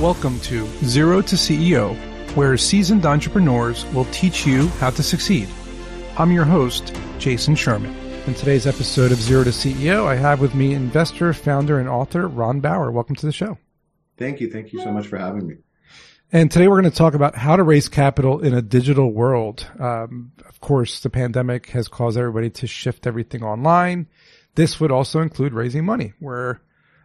Welcome to Zero to CEO, where seasoned entrepreneurs will teach you how to succeed. I'm your host, Jason Sherman. In today's episode of Zero to CEO, I have with me investor, founder, and author Ron Bauer. Welcome to the show. Thank you. Thank you so much for having me. And today we're going to talk about how to raise capital in a digital world. Um, of course, the pandemic has caused everybody to shift everything online. This would also include raising money, where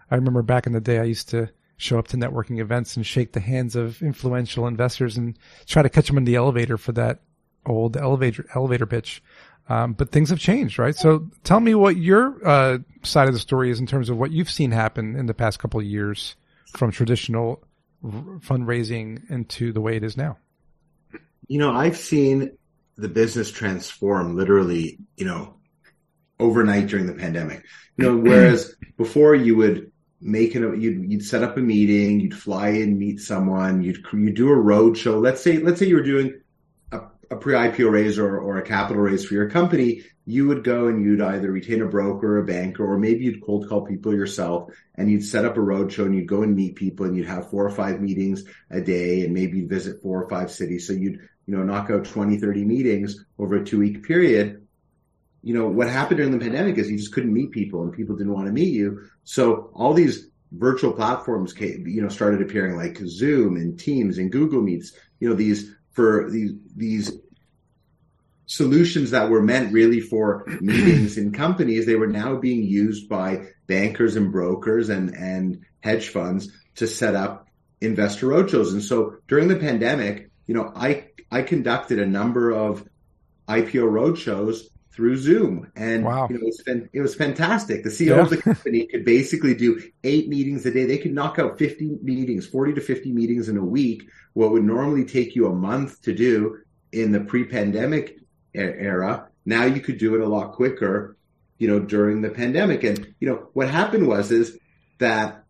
I remember back in the day, I used to show up to networking events and shake the hands of influential investors and try to catch them in the elevator for that old elevator elevator pitch. Um, but things have changed, right? So tell me what your uh, side of the story is in terms of what you've seen happen in the past couple of years from traditional r- fundraising into the way it is now. You know, I've seen the business transform literally, you know, overnight during the pandemic. You know, whereas before you would make it, you'd, you'd set up a meeting, you'd fly in, meet someone, you'd, you do a road show. Let's say, let's say you were doing a, a pre-IPO raise or, or a capital raise for your company. You would go and you'd either retain a broker, a banker, or maybe you'd cold call people yourself and you'd set up a road show and you'd go and meet people and you'd have four or five meetings a day and maybe visit four or five cities. So you'd, you know, knock out 20, 30 meetings over a two week period you know, what happened during the pandemic is you just couldn't meet people and people didn't want to meet you. So all these virtual platforms came, you know, started appearing like Zoom and Teams and Google Meets, you know, these for these, these solutions that were meant really for meetings in companies. They were now being used by bankers and brokers and, and hedge funds to set up investor roadshows. And so during the pandemic, you know, I, I conducted a number of IPO roadshows through Zoom. And wow. you know, it, was fan- it was fantastic. The CEO yeah. of the company could basically do eight meetings a day. They could knock out 50 meetings, 40 to 50 meetings in a week, what would normally take you a month to do in the pre-pandemic era. Now you could do it a lot quicker, you know, during the pandemic. And, you know, what happened was is that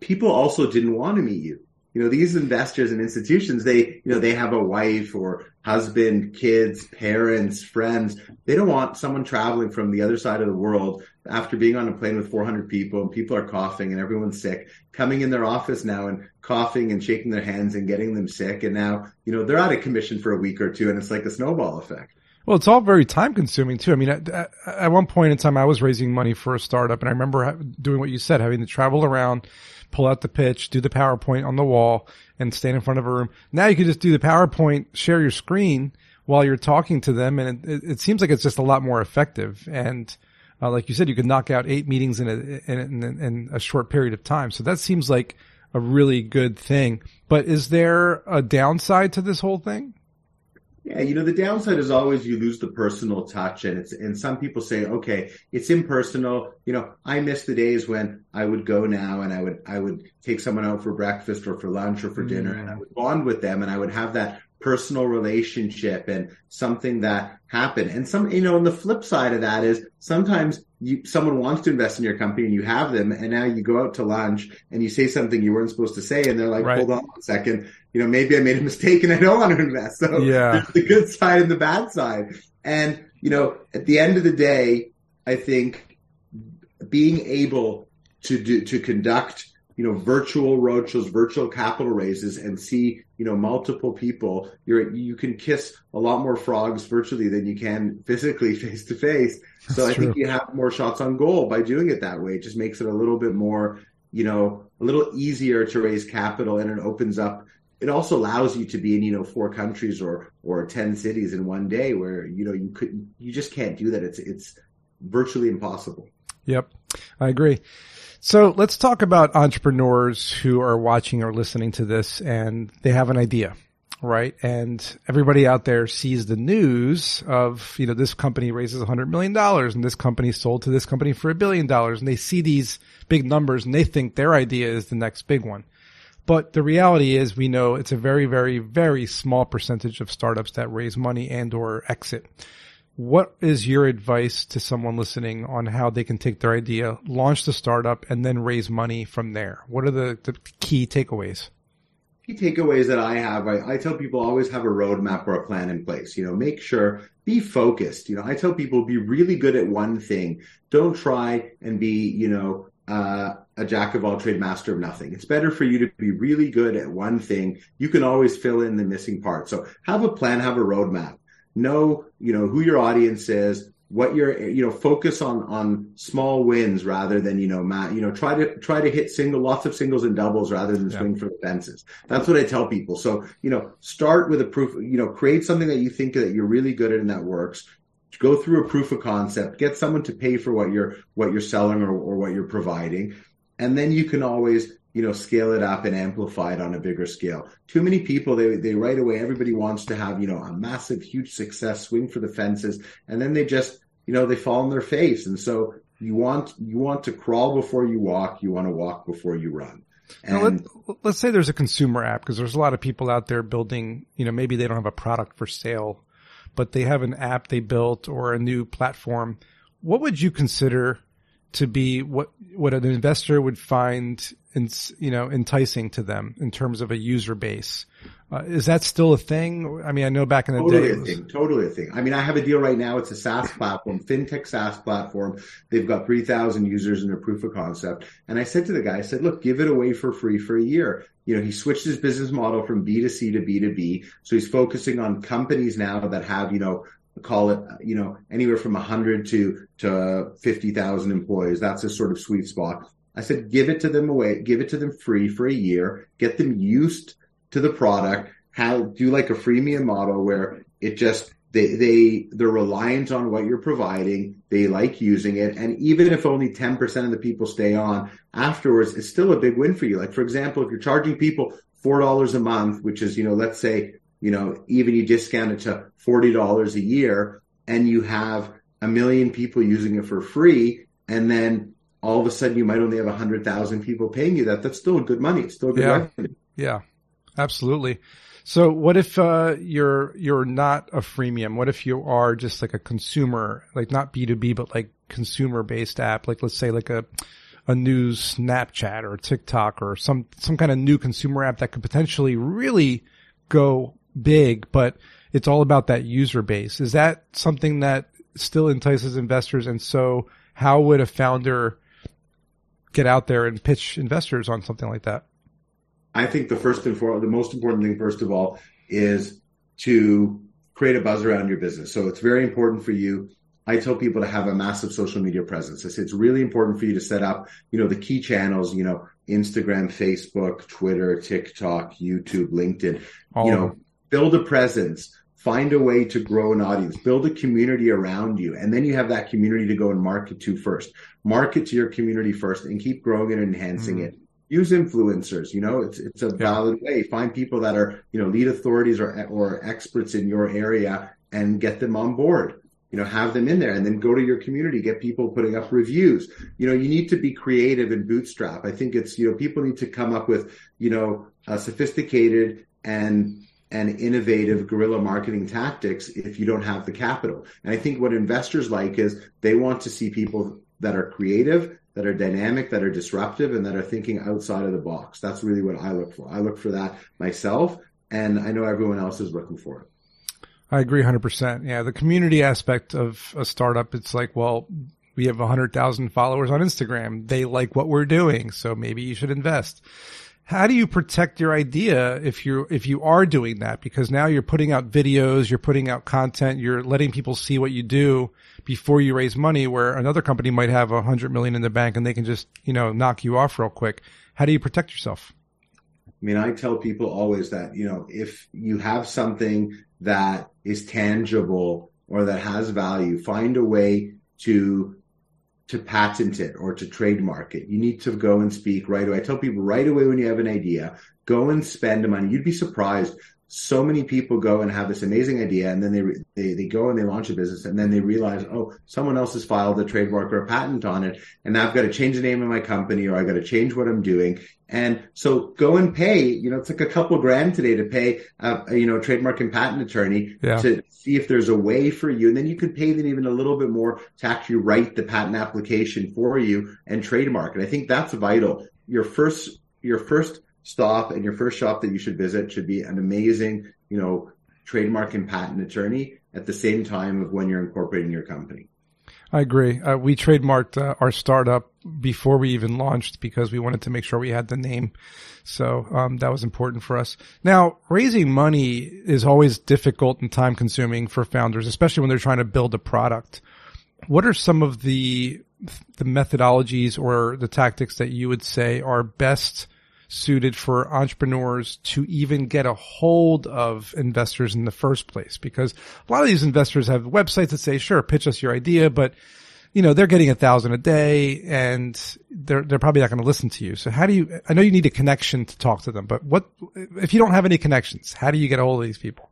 people also didn't want to meet you you know, these investors and institutions, they, you know, they have a wife or husband, kids, parents, friends. They don't want someone traveling from the other side of the world after being on a plane with 400 people and people are coughing and everyone's sick, coming in their office now and coughing and shaking their hands and getting them sick. And now, you know, they're out of commission for a week or two and it's like a snowball effect. Well, it's all very time consuming too. I mean, at, at, one point in time, I was raising money for a startup and I remember doing what you said, having to travel around, pull out the pitch, do the PowerPoint on the wall and stand in front of a room. Now you can just do the PowerPoint, share your screen while you're talking to them. And it, it seems like it's just a lot more effective. And, uh, like you said, you could knock out eight meetings in a, in, in, in a short period of time. So that seems like a really good thing. But is there a downside to this whole thing? Yeah, you know, the downside is always you lose the personal touch and it's, and some people say, okay, it's impersonal. You know, I miss the days when I would go now and I would, I would take someone out for breakfast or for lunch or for dinner mm. and I would bond with them and I would have that personal relationship and something that happened. And some, you know, and the flip side of that is sometimes you, someone wants to invest in your company and you have them and now you go out to lunch and you say something you weren't supposed to say and they're like, right. hold on a second. You know, maybe I made a mistake and I don't want to invest. So yeah. the good side and the bad side. And, you know, at the end of the day, I think being able to do, to conduct you know, virtual roadshows, virtual capital raises and see, you know, multiple people, you're, you can kiss a lot more frogs virtually than you can physically face to face. So I true. think you have more shots on goal by doing it that way. It just makes it a little bit more, you know, a little easier to raise capital and it opens up it also allows you to be in you know four countries or or 10 cities in one day where you know you could you just can't do that it's it's virtually impossible yep i agree so let's talk about entrepreneurs who are watching or listening to this and they have an idea, right? And everybody out there sees the news of, you know, this company raises a hundred million dollars and this company sold to this company for a billion dollars and they see these big numbers and they think their idea is the next big one. But the reality is we know it's a very, very, very small percentage of startups that raise money and or exit. What is your advice to someone listening on how they can take their idea, launch the startup, and then raise money from there? What are the, the key takeaways? Key takeaways that I have, I, I tell people always have a roadmap or a plan in place. You know, make sure, be focused. You know, I tell people be really good at one thing. Don't try and be, you know, uh, a jack of all trade, master of nothing. It's better for you to be really good at one thing. You can always fill in the missing part. So have a plan, have a roadmap. Know, you know, who your audience is, what you're, you know, focus on, on small wins rather than, you know, Matt, you know, try to, try to hit single, lots of singles and doubles rather than yeah. swing for the fences. That's what I tell people. So, you know, start with a proof, you know, create something that you think that you're really good at and that works go through a proof of concept, get someone to pay for what you're what you're selling or, or what you're providing, and then you can always you know scale it up and amplify it on a bigger scale. Too many people they they right away everybody wants to have you know a massive huge success, swing for the fences, and then they just you know they fall on their face, and so you want you want to crawl before you walk, you want to walk before you run. And let, us say there's a consumer app because there's a lot of people out there building, you know, maybe they don't have a product for sale but they have an app they built or a new platform. What would you consider to be what what an investor would find in, you know enticing to them in terms of a user base. Uh, is that still a thing? I mean, I know back in the totally day, a thing, totally a thing. I mean, I have a deal right now. It's a SaaS platform, fintech SaaS platform. They've got three thousand users in their proof of concept. And I said to the guy, I said, "Look, give it away for free for a year." You know, he switched his business model from B to C to B to B. So he's focusing on companies now that have, you know, call it, you know, anywhere from 100 to, to 50,000 employees. That's a sort of sweet spot. I said, give it to them away, give it to them free for a year, get them used to the product, how do like a freemium model where it just, they, they, they're reliant on what you're providing. They like using it. And even if only 10% of the people stay on afterwards, it's still a big win for you. Like, for example, if you're charging people $4 a month, which is, you know, let's say you know, even you discount it to $40 a year and you have a million people using it for free. And then all of a sudden you might only have a hundred thousand people paying you that. That's still good money. It's still good yeah. revenue. Yeah, absolutely. So what if, uh, you're, you're not a freemium? What if you are just like a consumer, like not B2B, but like consumer based app? Like let's say like a, a new Snapchat or TikTok or some, some kind of new consumer app that could potentially really go big, but it's all about that user base. Is that something that still entices investors? And so how would a founder get out there and pitch investors on something like that? I think the first and foremost, the most important thing, first of all, is to create a buzz around your business. So it's very important for you. I tell people to have a massive social media presence. I say it's really important for you to set up, you know, the key channels, you know, Instagram, Facebook, Twitter, TikTok, YouTube, LinkedIn, All you know, build a presence, find a way to grow an audience, build a community around you. And then you have that community to go and market to first. Market to your community first and keep growing and enhancing mm. it. Use influencers, you know, it's, it's a valid way. Find people that are, you know, lead authorities or, or experts in your area and get them on board you know, have them in there and then go to your community, get people putting up reviews. You know, you need to be creative and bootstrap. I think it's, you know, people need to come up with, you know, a sophisticated and and innovative guerrilla marketing tactics if you don't have the capital. And I think what investors like is they want to see people that are creative, that are dynamic, that are disruptive, and that are thinking outside of the box. That's really what I look for. I look for that myself, and I know everyone else is looking for it. I agree 100%. Yeah, the community aspect of a startup, it's like, well, we have 100,000 followers on Instagram. They like what we're doing, so maybe you should invest how do you protect your idea if you if you are doing that? Because now you're putting out videos you're putting out content you're letting people see what you do before you raise money where another company might have a hundred million in the bank and they can just you know knock you off real quick. How do you protect yourself? I mean i tell people always that you know if you have something that is tangible or that has value find a way to to patent it or to trademark it. You need to go and speak right away. I tell people right away when you have an idea, go and spend the money. You'd be surprised so many people go and have this amazing idea and then they, they, they go and they launch a business and then they realize, oh, someone else has filed a trademark or a patent on it. And now I've got to change the name of my company or I got to change what I'm doing. And so go and pay, you know, it's like a couple grand today to pay a, you know, trademark and patent attorney yeah. to see if there's a way for you. And then you could pay them even a little bit more to actually write the patent application for you and trademark And I think that's vital. Your first, your first stop and your first shop that you should visit should be an amazing, you know, trademark and patent attorney at the same time of when you're incorporating your company. I agree. Uh, we trademarked uh, our startup before we even launched because we wanted to make sure we had the name. So um, that was important for us. Now, raising money is always difficult and time consuming for founders, especially when they're trying to build a product. What are some of the the methodologies or the tactics that you would say are best suited for entrepreneurs to even get a hold of investors in the first place? Because a lot of these investors have websites that say, sure, pitch us your idea, but you know, they're getting a thousand a day and they're, they're probably not going to listen to you. So how do you, I know you need a connection to talk to them, but what, if you don't have any connections, how do you get a hold of these people?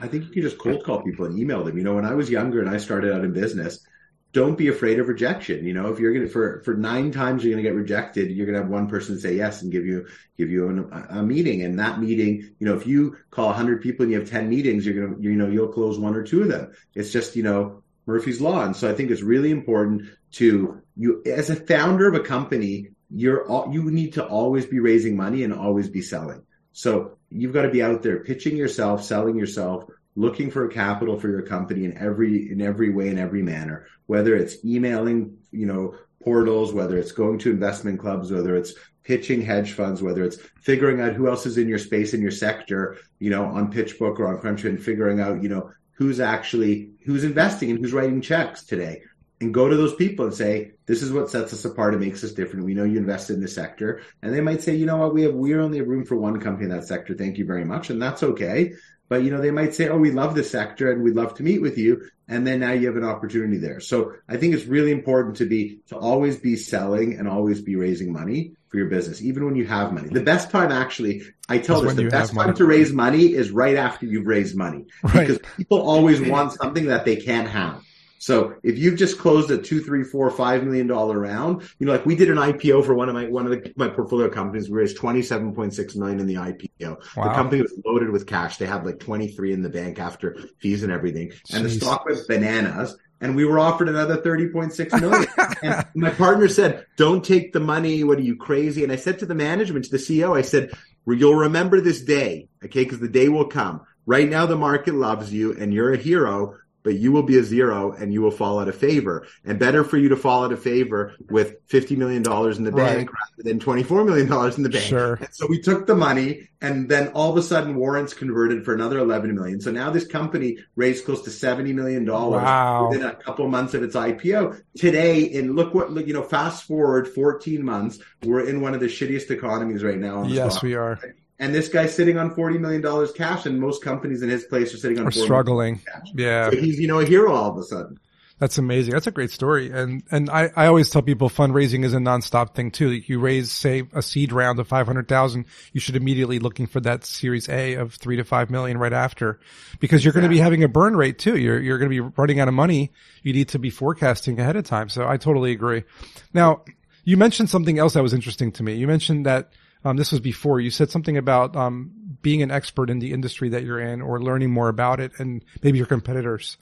I think you can just cold call people and email them. You know, when I was younger and I started out in business, don't be afraid of rejection. You know, if you're going to, for, for nine times you're going to get rejected, you're going to have one person say yes and give you, give you an, a meeting. And that meeting, you know, if you call hundred people and you have 10 meetings, you're going to, you know, you'll close one or two of them. It's just, you know, Murphy's Law. And so I think it's really important to you, as a founder of a company, you're, all, you need to always be raising money and always be selling. So you've got to be out there pitching yourself, selling yourself, looking for capital for your company in every in every way in every manner whether it's emailing you know portals whether it's going to investment clubs whether it's pitching hedge funds whether it's figuring out who else is in your space in your sector you know on pitchbook or on crunch and figuring out you know who's actually who's investing and who's writing checks today and go to those people and say this is what sets us apart and makes us different. We know you invest in this sector. And they might say you know what? We have we only have room for one company in that sector. Thank you very much. And that's okay. But you know, they might say, "Oh, we love this sector and we'd love to meet with you," and then now you have an opportunity there. So I think it's really important to be to always be selling and always be raising money for your business, even when you have money. The best time, actually, I tell this, the best time to raise money is right after you've raised money, right. because people always want something that they can't have. So if you've just closed a two, three, four, five million dollar round, you know, like we did an IPO for one of my one of the, my portfolio companies. We raised twenty seven point six million in the IPO. Wow. The company was loaded with cash. They had like twenty three in the bank after fees and everything, Jeez. and the stock was bananas. And we were offered another 30.6 million. and my partner said, don't take the money. What are you crazy? And I said to the management, to the CEO, I said, you'll remember this day. Okay. Cause the day will come. Right now, the market loves you and you're a hero but you will be a zero and you will fall out of favor. And better for you to fall out of favor with $50 million in the right. bank rather than $24 million in the bank. Sure. And so we took the money and then all of a sudden warrants converted for another 11 million. So now this company raised close to $70 million wow. within a couple months of its IPO. Today, and look what, look, you know, fast forward 14 months, we're in one of the shittiest economies right now. yes, we are and this guy's sitting on forty million dollars cash, and most companies in his place are sitting on. Are struggling. Yeah, so he's you know a hero all of a sudden. That's amazing. That's a great story. And, and I, I always tell people fundraising is a nonstop thing too. You raise, say, a seed round of 500,000. You should immediately looking for that series A of three to five million right after because you're going to be having a burn rate too. You're, you're going to be running out of money. You need to be forecasting ahead of time. So I totally agree. Now, you mentioned something else that was interesting to me. You mentioned that um, this was before you said something about um, being an expert in the industry that you're in or learning more about it and maybe your competitors.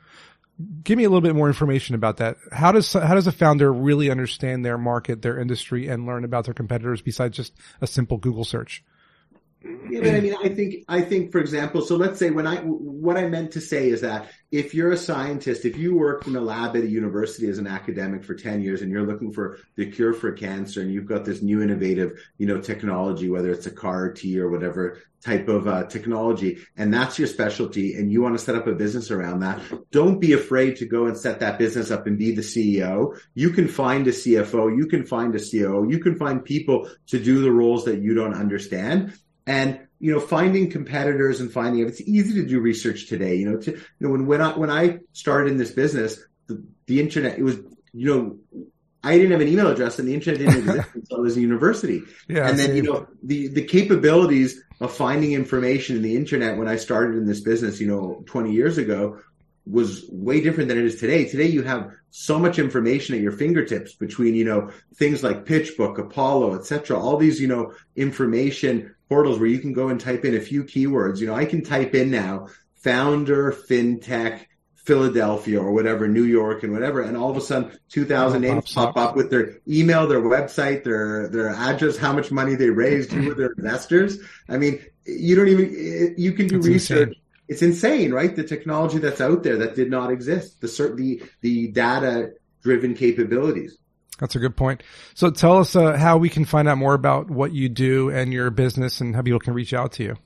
Give me a little bit more information about that. How does how does a founder really understand their market, their industry, and learn about their competitors besides just a simple Google search? Yeah, but I mean, I think, I think, for example, so let's say when I, what I meant to say is that if you're a scientist, if you worked in a lab at a university as an academic for 10 years and you're looking for the cure for cancer and you've got this new innovative, you know, technology, whether it's a CAR T or whatever type of uh, technology, and that's your specialty and you want to set up a business around that, don't be afraid to go and set that business up and be the CEO. You can find a CFO, you can find a COO, you can find people to do the roles that you don't understand and you know finding competitors and finding it's easy to do research today you know to you know when when I when I started in this business the, the internet it was you know I didn't have an email address and the internet didn't exist until I was in university. Yeah, and then, you know, the, the capabilities of finding information in the internet when I started in this business, you know, 20 years ago was way different than it is today. Today you have so much information at your fingertips between, you know, things like PitchBook, Apollo, etc. All these, you know, information portals where you can go and type in a few keywords. You know, I can type in now founder fintech Philadelphia or whatever, New York and whatever, and all of a sudden 2,000 names pop up with their email, their website, their their address, how much money they raised, who were their investors. I mean, you don't even you can do That's research. Insane it's insane, right? The technology that's out there that did not exist, the the the data driven capabilities. That's a good point. So tell us uh, how we can find out more about what you do and your business and how people can reach out to you.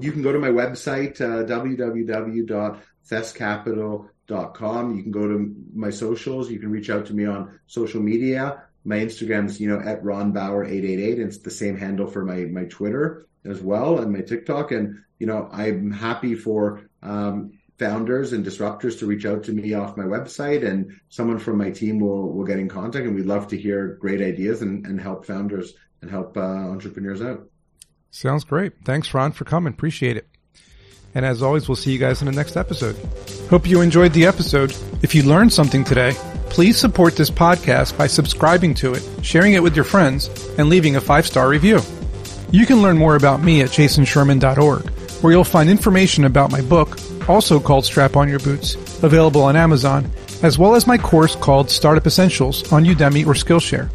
You can go to my website, uh, www.theseuscapital.com. You can go to my socials. You can reach out to me on social media. My Instagram's, you know, at Ron Bauer 888. And it's the same handle for my, my Twitter as well and my TikTok. And, you know, I'm happy for, um, founders and disruptors to reach out to me off my website and someone from my team will, will get in contact and we'd love to hear great ideas and, and help founders and help uh, entrepreneurs out. Sounds great. Thanks, Ron, for coming. Appreciate it. And as always, we'll see you guys in the next episode. Hope you enjoyed the episode. If you learned something today, please support this podcast by subscribing to it, sharing it with your friends, and leaving a five star review. You can learn more about me at jasonsherman.org, where you'll find information about my book, also called Strap On Your Boots, available on Amazon, as well as my course called Startup Essentials on Udemy or Skillshare.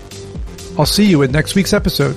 I'll see you at next week's episode.